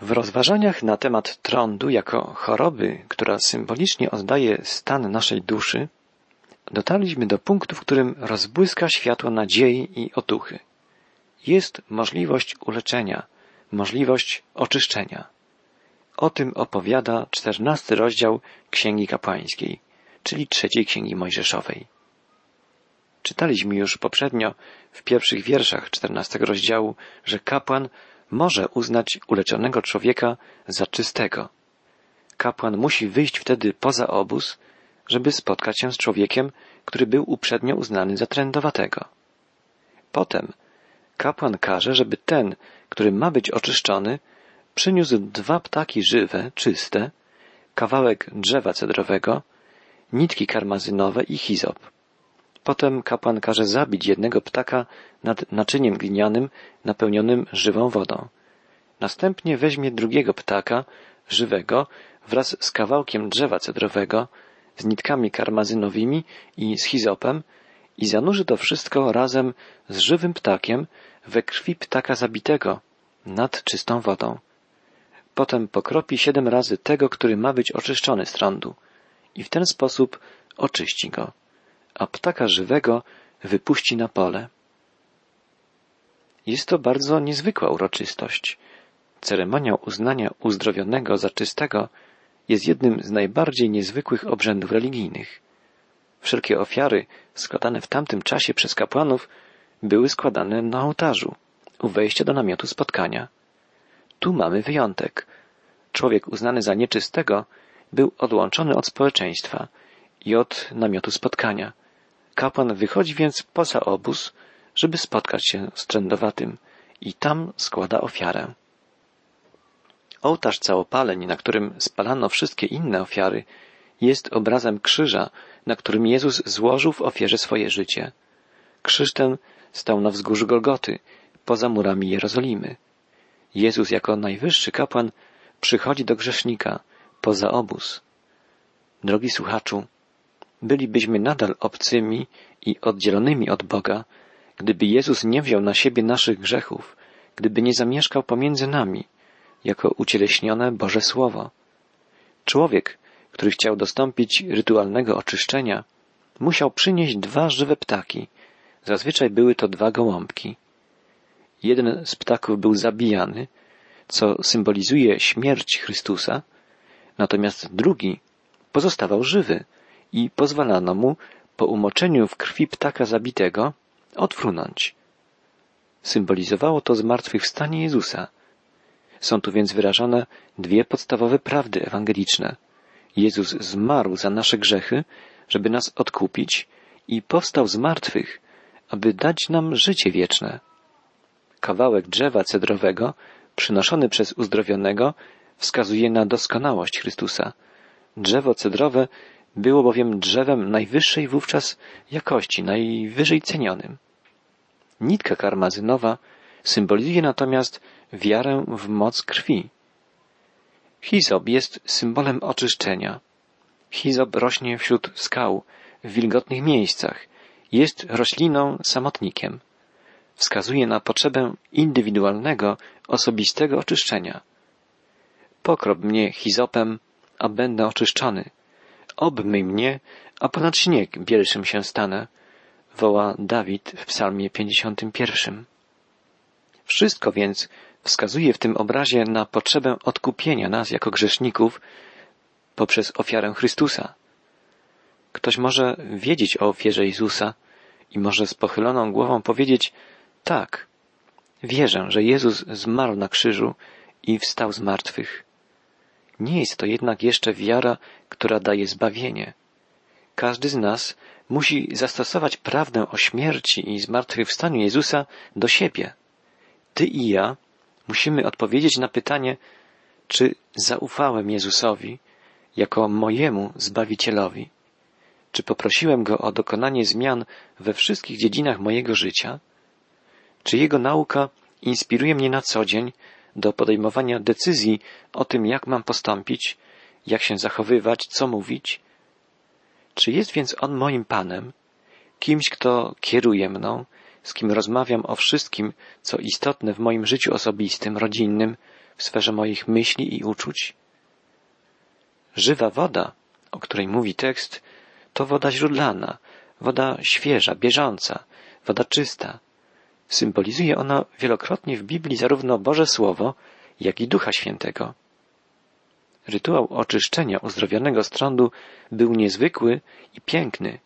W rozważaniach na temat trądu jako choroby, która symbolicznie oddaje stan naszej duszy, dotarliśmy do punktu, w którym rozbłyska światło nadziei i otuchy. Jest możliwość uleczenia, możliwość oczyszczenia. O tym opowiada czternasty rozdział Księgi Kapłańskiej, czyli trzeciej Księgi Mojżeszowej. Czytaliśmy już poprzednio w pierwszych wierszach czternastego rozdziału, że kapłan może uznać uleczonego człowieka za czystego. Kapłan musi wyjść wtedy poza obóz, żeby spotkać się z człowiekiem, który był uprzednio uznany za trędowatego. Potem kapłan każe, żeby ten, który ma być oczyszczony, przyniósł dwa ptaki żywe, czyste, kawałek drzewa cedrowego, nitki karmazynowe i hizop. Potem kapłan każe zabić jednego ptaka nad naczyniem glinianym napełnionym żywą wodą. Następnie weźmie drugiego ptaka, żywego, wraz z kawałkiem drzewa cedrowego, z nitkami karmazynowymi i z hizopem i zanurzy to wszystko razem z żywym ptakiem we krwi ptaka zabitego nad czystą wodą. Potem pokropi siedem razy tego, który ma być oczyszczony z trądu i w ten sposób oczyści go, a ptaka żywego wypuści na pole. Jest to bardzo niezwykła uroczystość. Ceremonia uznania uzdrowionego za czystego jest jednym z najbardziej niezwykłych obrzędów religijnych. Wszelkie ofiary składane w tamtym czasie przez kapłanów były składane na ołtarzu, u wejścia do namiotu spotkania. Tu mamy wyjątek. Człowiek uznany za nieczystego był odłączony od społeczeństwa i od namiotu spotkania. Kapłan wychodzi więc poza obóz, żeby spotkać się z trędowatym i tam składa ofiarę. Ołtarz całopaleń, na którym spalano wszystkie inne ofiary, jest obrazem krzyża, na którym Jezus złożył w ofierze swoje życie. Krzyż ten stał na wzgórzu Golgoty, poza murami Jerozolimy. Jezus jako najwyższy kapłan przychodzi do grzesznika, poza obóz. Drogi słuchaczu, bylibyśmy nadal obcymi i oddzielonymi od Boga, gdyby Jezus nie wziął na siebie naszych grzechów, gdyby nie zamieszkał pomiędzy nami, jako ucieleśnione Boże Słowo. Człowiek, który chciał dostąpić rytualnego oczyszczenia, musiał przynieść dwa żywe ptaki. Zazwyczaj były to dwa gołąbki. Jeden z ptaków był zabijany, co symbolizuje śmierć Chrystusa, natomiast drugi pozostawał żywy i pozwalano mu po umoczeniu w krwi ptaka zabitego odfrunąć. Symbolizowało to zmartwychwstanie Jezusa. Są tu więc wyrażone dwie podstawowe prawdy ewangeliczne. Jezus zmarł za nasze grzechy, żeby nas odkupić i powstał z martwych, aby dać nam życie wieczne. Kawałek drzewa cedrowego, przynoszony przez uzdrowionego, wskazuje na doskonałość Chrystusa. Drzewo cedrowe było bowiem drzewem najwyższej wówczas jakości, najwyżej cenionym. Nitka karmazynowa symbolizuje natomiast wiarę w moc krwi. Hizop jest symbolem oczyszczenia. Hizop rośnie wśród skał, w wilgotnych miejscach. Jest rośliną samotnikiem. Wskazuje na potrzebę indywidualnego, osobistego oczyszczenia. Pokrop mnie hizopem, a będę oczyszczony. Obmyj mnie, a ponad śnieg bielszym się stanę, woła Dawid w psalmie 51. Wszystko więc wskazuje w tym obrazie na potrzebę odkupienia nas jako grzeszników poprzez ofiarę Chrystusa. Ktoś może wiedzieć o ofierze Jezusa i może z pochyloną głową powiedzieć tak, wierzę, że Jezus zmarł na krzyżu i wstał z martwych. Nie jest to jednak jeszcze wiara, która daje zbawienie. Każdy z nas musi zastosować prawdę o śmierci i zmartwychwstaniu Jezusa do siebie. Ty i ja musimy odpowiedzieć na pytanie, czy zaufałem Jezusowi jako mojemu Zbawicielowi? Czy poprosiłem Go o dokonanie zmian we wszystkich dziedzinach mojego życia? Czy Jego nauka inspiruje mnie na co dzień do podejmowania decyzji o tym, jak mam postąpić, jak się zachowywać, co mówić? Czy jest więc On moim Panem, kimś, kto kieruje mną, z kim rozmawiam o wszystkim, co istotne w moim życiu osobistym, rodzinnym, w sferze moich myśli i uczuć? Żywa woda, o której mówi tekst, to woda źródlana, woda świeża, bieżąca, woda czysta. Symbolizuje ona wielokrotnie w Biblii zarówno Boże Słowo, jak i Ducha Świętego. Rytuał oczyszczenia uzdrowionego strądu był niezwykły i piękny.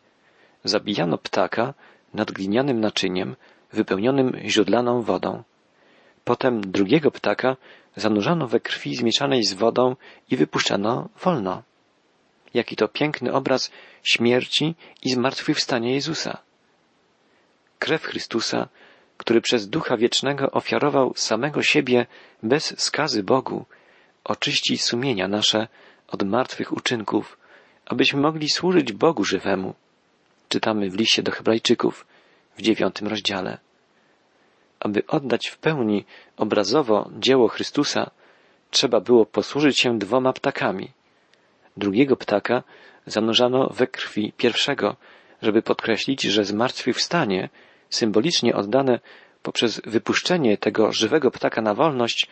Zabijano ptaka nad glinianym naczyniem wypełnionym źródlaną wodą. Potem drugiego ptaka zanurzano we krwi zmieszanej z wodą i wypuszczano wolno. Jaki to piękny obraz śmierci i zmartwychwstania Jezusa. Krew Chrystusa, który przez Ducha Wiecznego ofiarował samego siebie bez skazy Bogu, oczyści sumienia nasze od martwych uczynków, abyśmy mogli służyć Bogu żywemu. Czytamy w liście do Hebrajczyków w dziewiątym rozdziale. Aby oddać w pełni obrazowo dzieło Chrystusa, trzeba było posłużyć się dwoma ptakami. Drugiego ptaka zanurzano we krwi pierwszego, żeby podkreślić, że zmartwychwstanie, symbolicznie oddane poprzez wypuszczenie tego żywego ptaka na wolność,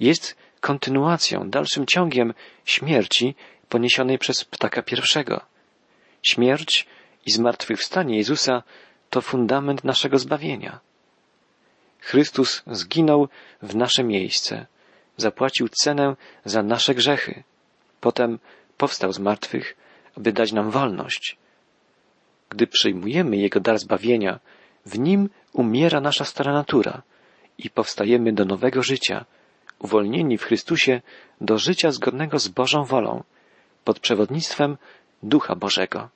jest kontynuacją, dalszym ciągiem śmierci poniesionej przez ptaka pierwszego. Śmierć i zmartwychwstanie Jezusa to fundament naszego zbawienia. Chrystus zginął w nasze miejsce, zapłacił cenę za nasze grzechy. Potem powstał z martwych, aby dać nam wolność. Gdy przyjmujemy Jego dar zbawienia, w nim umiera nasza stara natura i powstajemy do nowego życia, uwolnieni w Chrystusie do życia zgodnego z Bożą wolą, pod przewodnictwem Ducha Bożego.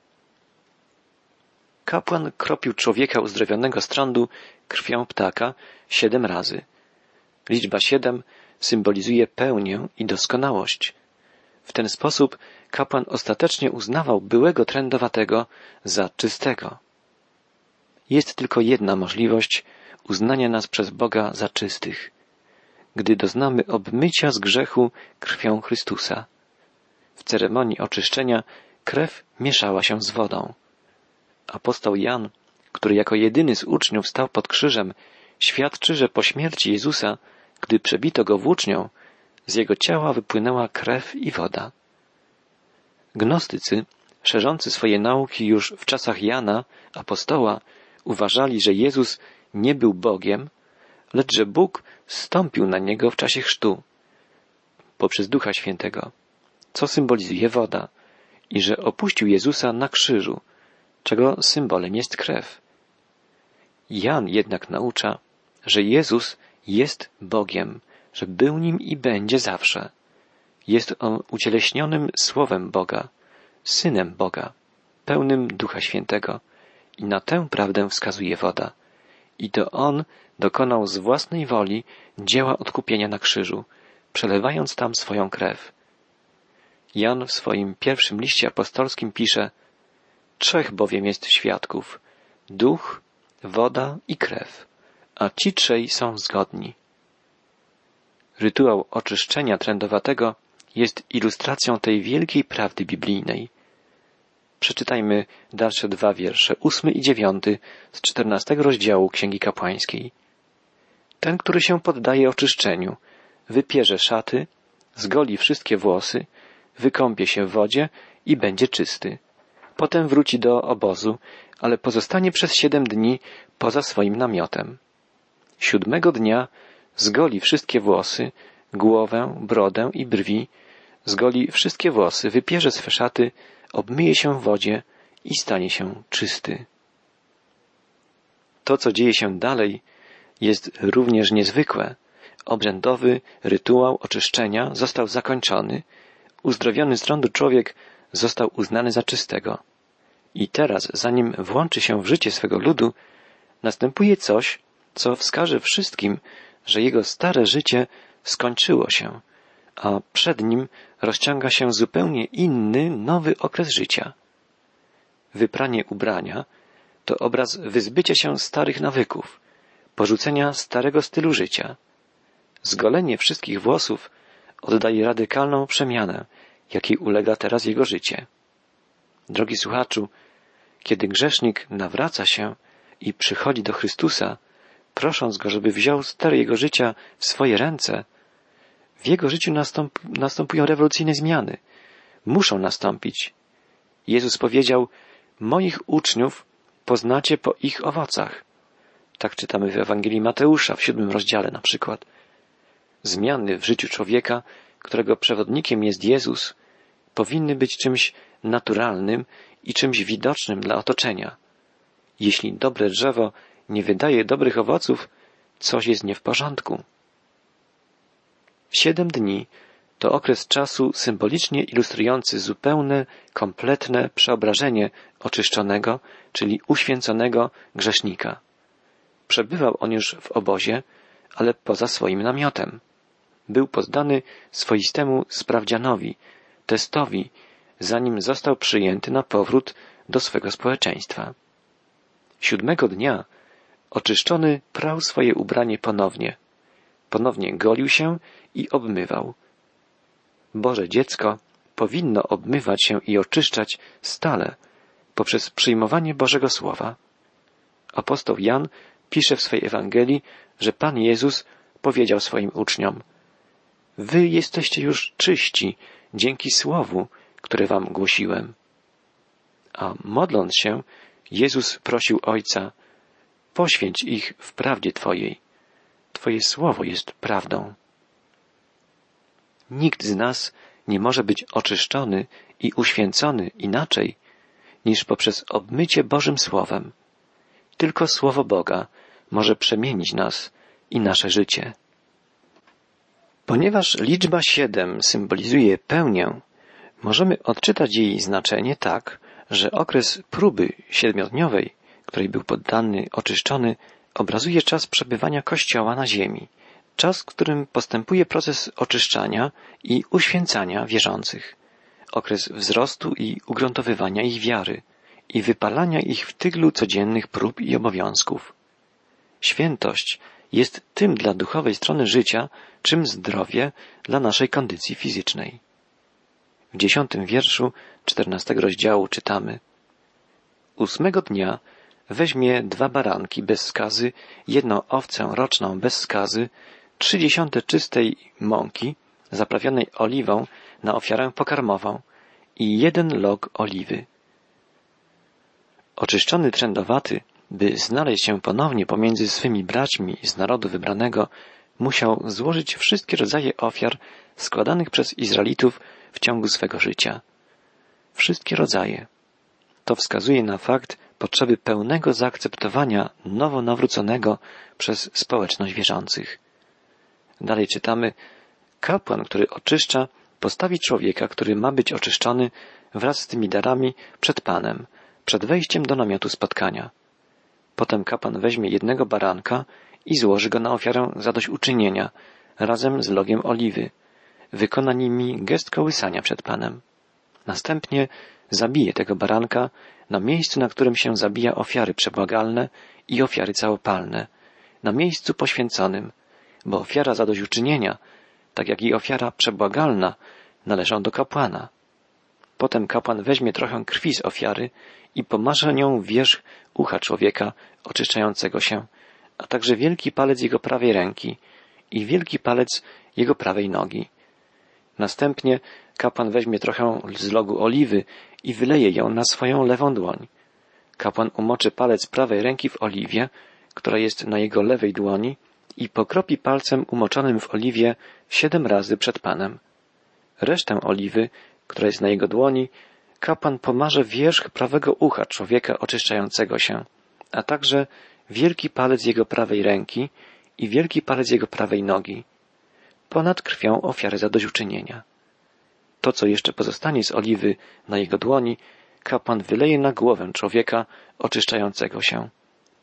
Kapłan kropił człowieka uzdrowionego z trądu krwią ptaka siedem razy. Liczba siedem symbolizuje pełnię i doskonałość. W ten sposób kapłan ostatecznie uznawał byłego trędowatego za czystego. Jest tylko jedna możliwość uznania nas przez Boga za czystych, gdy doznamy obmycia z grzechu krwią Chrystusa. W ceremonii oczyszczenia krew mieszała się z wodą. Apostoł Jan, który jako jedyny z uczniów stał pod krzyżem, świadczy, że po śmierci Jezusa, gdy przebito go włócznią, z jego ciała wypłynęła krew i woda. Gnostycy, szerzący swoje nauki już w czasach Jana, apostoła, uważali, że Jezus nie był Bogiem, lecz że Bóg stąpił na niego w czasie chrztu poprzez Ducha Świętego, co symbolizuje woda, i że opuścił Jezusa na krzyżu, czego symbolem jest krew. Jan jednak naucza, że Jezus jest Bogiem, że był nim i będzie zawsze. Jest on ucieleśnionym Słowem Boga, Synem Boga, pełnym Ducha Świętego i na tę prawdę wskazuje woda. I to On dokonał z własnej woli dzieła odkupienia na krzyżu, przelewając tam swoją krew. Jan w swoim pierwszym liście apostolskim pisze Trzech bowiem jest świadków duch, woda i krew, a ci trzej są zgodni. Rytuał oczyszczenia trędowatego jest ilustracją tej wielkiej prawdy biblijnej. Przeczytajmy dalsze dwa wiersze, ósmy i dziewiąty z czternastego rozdziału Księgi Kapłańskiej. Ten, który się poddaje oczyszczeniu, wypierze szaty, zgoli wszystkie włosy, wykąpie się w wodzie i będzie czysty. Potem wróci do obozu, ale pozostanie przez siedem dni poza swoim namiotem. Siódmego dnia zgoli wszystkie włosy, głowę, brodę i brwi, zgoli wszystkie włosy, wypierze swe szaty, obmyje się w wodzie i stanie się czysty. To, co dzieje się dalej, jest również niezwykłe. Obrzędowy rytuał oczyszczenia został zakończony, uzdrowiony z trądu człowiek został uznany za czystego. I teraz, zanim włączy się w życie swego ludu, następuje coś, co wskaże wszystkim, że jego stare życie skończyło się, a przed nim rozciąga się zupełnie inny, nowy okres życia. Wypranie ubrania to obraz wyzbycia się starych nawyków, porzucenia starego stylu życia. Zgolenie wszystkich włosów oddaje radykalną przemianę, jakiej ulega teraz jego życie. Drogi słuchaczu, kiedy grzesznik nawraca się i przychodzi do Chrystusa, prosząc go, żeby wziął ster jego życia w swoje ręce, W jego życiu nastąp, następują rewolucyjne zmiany. Muszą nastąpić. Jezus powiedział, moich uczniów poznacie po ich owocach. Tak czytamy w Ewangelii Mateusza w siódmym rozdziale na przykład. Zmiany w życiu człowieka, którego przewodnikiem jest Jezus, powinny być czymś naturalnym i czymś widocznym dla otoczenia. Jeśli dobre drzewo nie wydaje dobrych owoców, coś jest nie w porządku. Siedem dni to okres czasu symbolicznie ilustrujący zupełne, kompletne przeobrażenie oczyszczonego, czyli uświęconego grzesznika. Przebywał on już w obozie, ale poza swoim namiotem. Był poddany swoistemu sprawdzianowi, testowi, zanim został przyjęty na powrót do swego społeczeństwa. Siódmego dnia oczyszczony prał swoje ubranie ponownie. Ponownie golił się i obmywał. Boże dziecko powinno obmywać się i oczyszczać stale poprzez przyjmowanie Bożego Słowa. Apostoł Jan pisze w swej Ewangelii, że Pan Jezus powiedział swoim uczniom Wy jesteście już czyści dzięki Słowu, które wam głosiłem. A modląc się, Jezus prosił Ojca, poświęć ich w prawdzie Twojej. Twoje Słowo jest prawdą. Nikt z nas nie może być oczyszczony i uświęcony inaczej niż poprzez obmycie Bożym Słowem. Tylko Słowo Boga może przemienić nas i nasze życie. Ponieważ liczba siedem symbolizuje pełnię, możemy odczytać jej znaczenie tak, że okres próby siedmiodniowej, której był poddany, oczyszczony, obrazuje czas przebywania Kościoła na ziemi, czas, w którym postępuje proces oczyszczania i uświęcania wierzących, okres wzrostu i ugruntowywania ich wiary i wypalania ich w tyglu codziennych prób i obowiązków. Świętość jest tym dla duchowej strony życia, czym zdrowie dla naszej kondycji fizycznej. W dziesiątym wierszu czternastego rozdziału czytamy Ósmego dnia weźmie dwa baranki bez skazy, jedną owcę roczną bez skazy, trzy czystej mąki zaprawionej oliwą na ofiarę pokarmową i jeden log oliwy. Oczyszczony trędowaty, by znaleźć się ponownie pomiędzy swymi braćmi z narodu wybranego, musiał złożyć wszystkie rodzaje ofiar składanych przez Izraelitów w ciągu swego życia. Wszystkie rodzaje. To wskazuje na fakt potrzeby pełnego zaakceptowania nowo nawróconego przez społeczność wierzących. Dalej czytamy, kapłan, który oczyszcza, postawi człowieka, który ma być oczyszczony wraz z tymi darami przed Panem, przed wejściem do namiotu spotkania. Potem kapłan weźmie jednego baranka i złoży go na ofiarę zadośćuczynienia razem z logiem oliwy. Wykona nimi gest kołysania przed Panem. Następnie zabije tego baranka na miejscu, na którym się zabija ofiary przebłagalne i ofiary całopalne, na miejscu poświęconym, bo ofiara zadośćuczynienia, tak jak i ofiara przebłagalna, należą do kapłana. Potem kapłan weźmie trochę krwi z ofiary i pomarze nią wierzch ucha człowieka oczyszczającego się, a także wielki palec jego prawej ręki i wielki palec jego prawej nogi. Następnie kapłan weźmie trochę z logu oliwy i wyleje ją na swoją lewą dłoń. Kapłan umoczy palec prawej ręki w oliwie, która jest na jego lewej dłoni i pokropi palcem umoczonym w oliwie siedem razy przed Panem. Resztę oliwy, która jest na jego dłoni, kapłan pomarze wierzch prawego ucha człowieka oczyszczającego się, a także wielki palec jego prawej ręki i wielki palec jego prawej nogi, ponad krwią ofiary zadośćuczynienia. To, co jeszcze pozostanie z oliwy na jego dłoni, kapłan wyleje na głowę człowieka oczyszczającego się.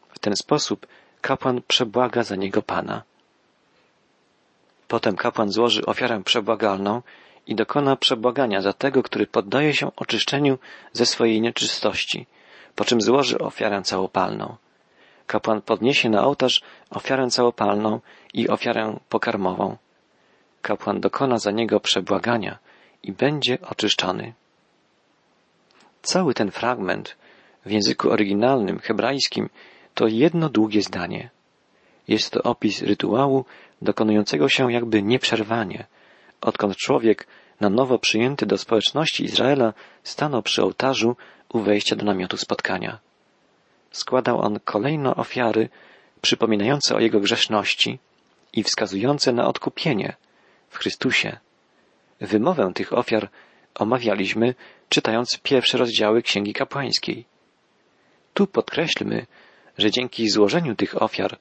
W ten sposób kapłan przebłaga za niego Pana. Potem kapłan złoży ofiarę przebłagalną i dokona przebłagania za tego, który poddaje się oczyszczeniu ze swojej nieczystości, po czym złoży ofiarę całopalną. Kapłan podniesie na ołtarz ofiarę całopalną i ofiarę pokarmową. Kapłan dokona za niego przebłagania i będzie oczyszczony. Cały ten fragment w języku oryginalnym, hebrajskim, to jedno długie zdanie. Jest to opis rytuału dokonującego się jakby nieprzerwanie, odkąd człowiek na nowo przyjęty do społeczności Izraela stanął przy ołtarzu u wejścia do namiotu spotkania. Składał on kolejno ofiary przypominające o jego grzeszności i wskazujące na odkupienie w Chrystusie. Wymowę tych ofiar omawialiśmy, czytając pierwsze rozdziały Księgi Kapłańskiej. Tu podkreślmy, że dzięki złożeniu tych ofiar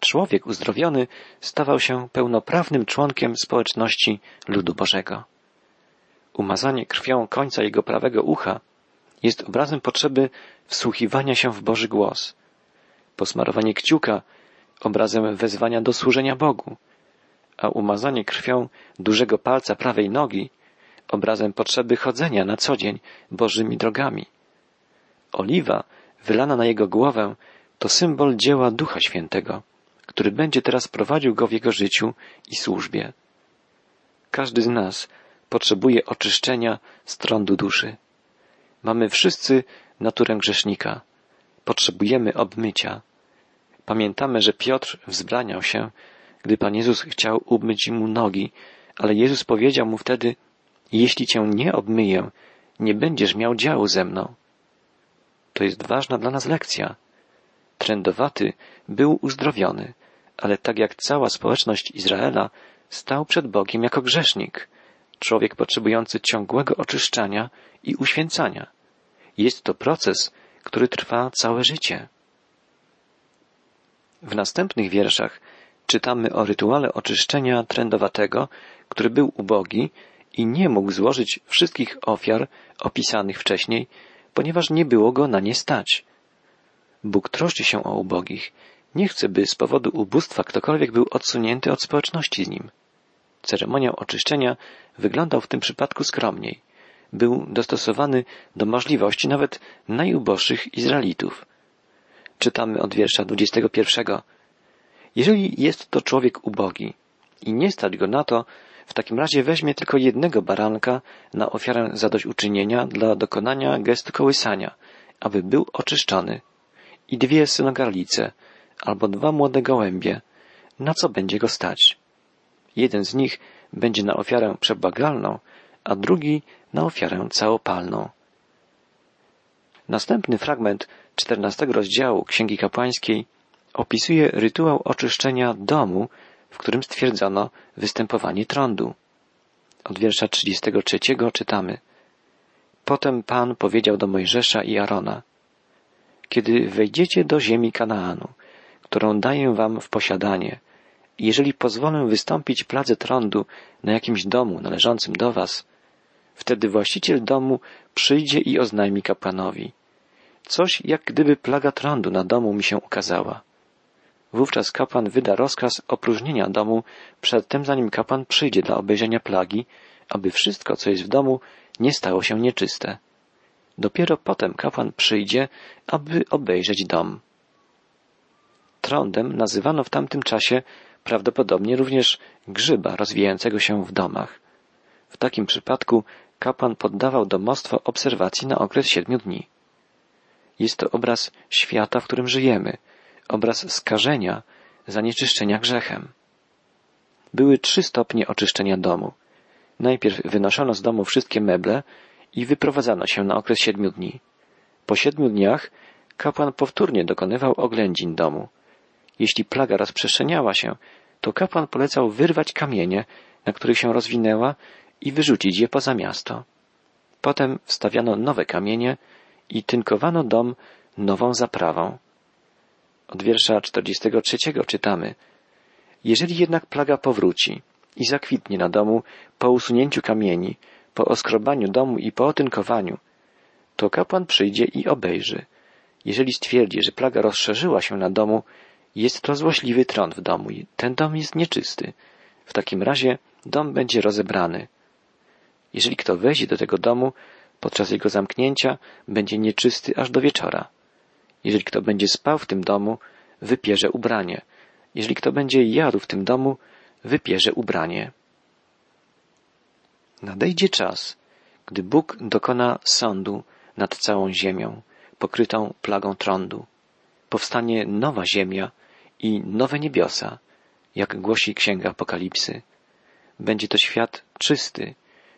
człowiek uzdrowiony stawał się pełnoprawnym członkiem społeczności ludu Bożego. Umazanie krwią końca jego prawego ucha jest obrazem potrzeby wsłuchiwania się w Boży głos. Posmarowanie kciuka obrazem wezwania do służenia Bogu, a umazanie krwią dużego palca prawej nogi obrazem potrzeby chodzenia na co dzień Bożymi drogami. Oliwa wylana na jego głowę to symbol dzieła Ducha Świętego, który będzie teraz prowadził go w jego życiu i służbie. Każdy z nas potrzebuje oczyszczenia z trądu duszy. Mamy wszyscy naturę grzesznika. Potrzebujemy obmycia. Pamiętamy, że Piotr wzbraniał się, gdy Pan Jezus chciał umyć mu nogi, ale Jezus powiedział mu wtedy, jeśli cię nie obmyję, nie będziesz miał działu ze mną. To jest ważna dla nas lekcja. Trędowaty był uzdrowiony, ale tak jak cała społeczność Izraela, stał przed Bogiem jako grzesznik, człowiek potrzebujący ciągłego oczyszczania i uświęcania. Jest to proces, który trwa całe życie. W następnych wierszach czytamy o rytuale oczyszczenia trędowatego, który był ubogi i nie mógł złożyć wszystkich ofiar opisanych wcześniej, ponieważ nie było go na nie stać. Bóg troszczy się o ubogich. Nie chce, by z powodu ubóstwa ktokolwiek był odsunięty od społeczności z nim. Ceremoniał oczyszczenia wyglądał w tym przypadku skromniej. Był dostosowany do możliwości nawet najuboższych Izraelitów. Czytamy od wiersza 21. Jeżeli jest to człowiek ubogi i nie stać go na to, w takim razie weźmie tylko jednego baranka na ofiarę zadośćuczynienia dla dokonania gestu kołysania, aby był oczyszczony, i dwie synogarlice, albo dwa młode gołębie, na co będzie go stać. Jeden z nich będzie na ofiarę przebagalną, a drugi na ofiarę całopalną. Następny fragment czternastego rozdziału Księgi Kapłańskiej opisuje rytuał oczyszczenia domu, w którym stwierdzono występowanie trądu. Od wiersza 33 czytamy. Potem Pan powiedział do Mojżesza i Arona, kiedy wejdziecie do ziemi Kanaanu, którą daję wam w posiadanie, jeżeli pozwolę wystąpić pladze trądu na jakimś domu należącym do was, wtedy właściciel domu przyjdzie i oznajmi kapłanowi. Coś jak gdyby plaga trądu na domu mi się ukazała. Wówczas kapłan wyda rozkaz opróżnienia domu przedtem, zanim kapłan przyjdzie dla obejrzenia plagi, aby wszystko, co jest w domu, nie stało się nieczyste. Dopiero potem kapłan przyjdzie, aby obejrzeć dom. Trądem nazywano w tamtym czasie prawdopodobnie również grzyba rozwijającego się w domach. W takim przypadku kapłan poddawał domostwo obserwacji na okres siedmiu dni. Jest to obraz świata, w którym żyjemy, obraz skażenia, zanieczyszczenia grzechem. Były trzy stopnie oczyszczenia domu. Najpierw wynoszono z domu wszystkie meble i wyprowadzano się na okres siedmiu dni. Po siedmiu dniach kapłan powtórnie dokonywał oględzin domu. Jeśli plaga rozprzestrzeniała się, to kapłan polecał wyrwać kamienie, na których się rozwinęła i wyrzucić je poza miasto. Potem wstawiano nowe kamienie i tynkowano dom nową zaprawą. Od wiersza 43 czytamy Jeżeli jednak plaga powróci i zakwitnie na domu po usunięciu kamieni, po oskrobaniu domu i po otynkowaniu, to kapłan przyjdzie i obejrzy. Jeżeli stwierdzi, że plaga rozszerzyła się na domu, jest to złośliwy tron w domu i ten dom jest nieczysty. W takim razie dom będzie rozebrany. Jeżeli kto wejdzie do tego domu, podczas jego zamknięcia będzie nieczysty aż do wieczora. Jeżeli kto będzie spał w tym domu, wypierze ubranie. Jeżeli kto będzie jadł w tym domu, wypierze ubranie. Nadejdzie czas, gdy Bóg dokona sądu nad całą ziemią, pokrytą plagą trądu. Powstanie nowa ziemia i nowe niebiosa, jak głosi Księga Apokalipsy. będzie to świat czysty,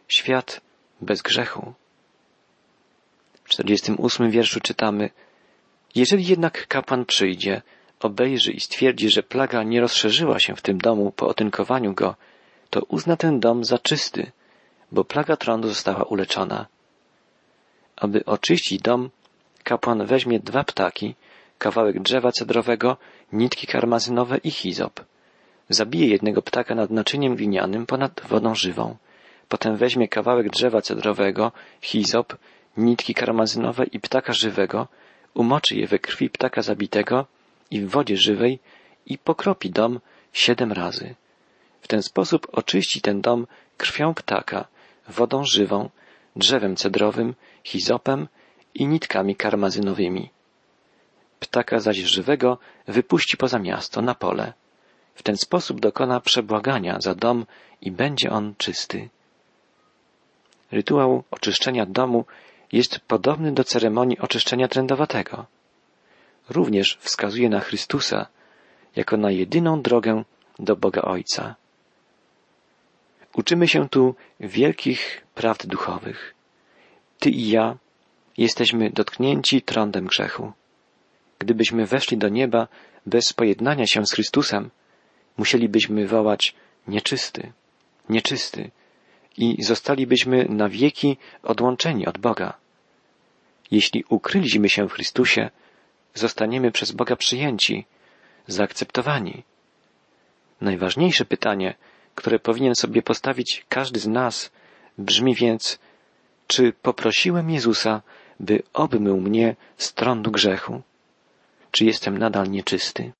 świat bez grzechu. W 48 wierszu czytamy Jeżeli jednak kapłan przyjdzie, obejrzy i stwierdzi, że plaga nie rozszerzyła się w tym domu po otynkowaniu go, to uzna ten dom za czysty, bo plaga trądu została uleczona. Aby oczyścić dom, kapłan weźmie dwa ptaki, kawałek drzewa cedrowego, nitki karmazynowe i hizop. Zabije jednego ptaka nad naczyniem winianym ponad wodą żywą. Potem weźmie kawałek drzewa cedrowego, hizop, nitki karmazynowe i ptaka żywego, umoczy je we krwi ptaka zabitego i w wodzie żywej i pokropi dom siedem razy. W ten sposób oczyści ten dom krwią ptaka, wodą żywą, drzewem cedrowym, hizopem i nitkami karmazynowymi. Ptaka zaś żywego wypuści poza miasto na pole. W ten sposób dokona przebłagania za dom i będzie on czysty. Rytuał oczyszczenia domu jest podobny do ceremonii oczyszczenia trędowatego. Również wskazuje na Chrystusa jako na jedyną drogę do Boga Ojca. Uczymy się tu wielkich prawd duchowych. Ty i ja jesteśmy dotknięci trądem grzechu. Gdybyśmy weszli do nieba bez pojednania się z Chrystusem, musielibyśmy wołać nieczysty, nieczysty i zostalibyśmy na wieki odłączeni od Boga. Jeśli ukryliśmy się w Chrystusie, zostaniemy przez Boga przyjęci, zaakceptowani. Najważniejsze pytanie, które powinien sobie postawić każdy z nas, brzmi więc, czy poprosiłem Jezusa, by obmył mnie z trądu grzechu? Czy jestem nadal nieczysty?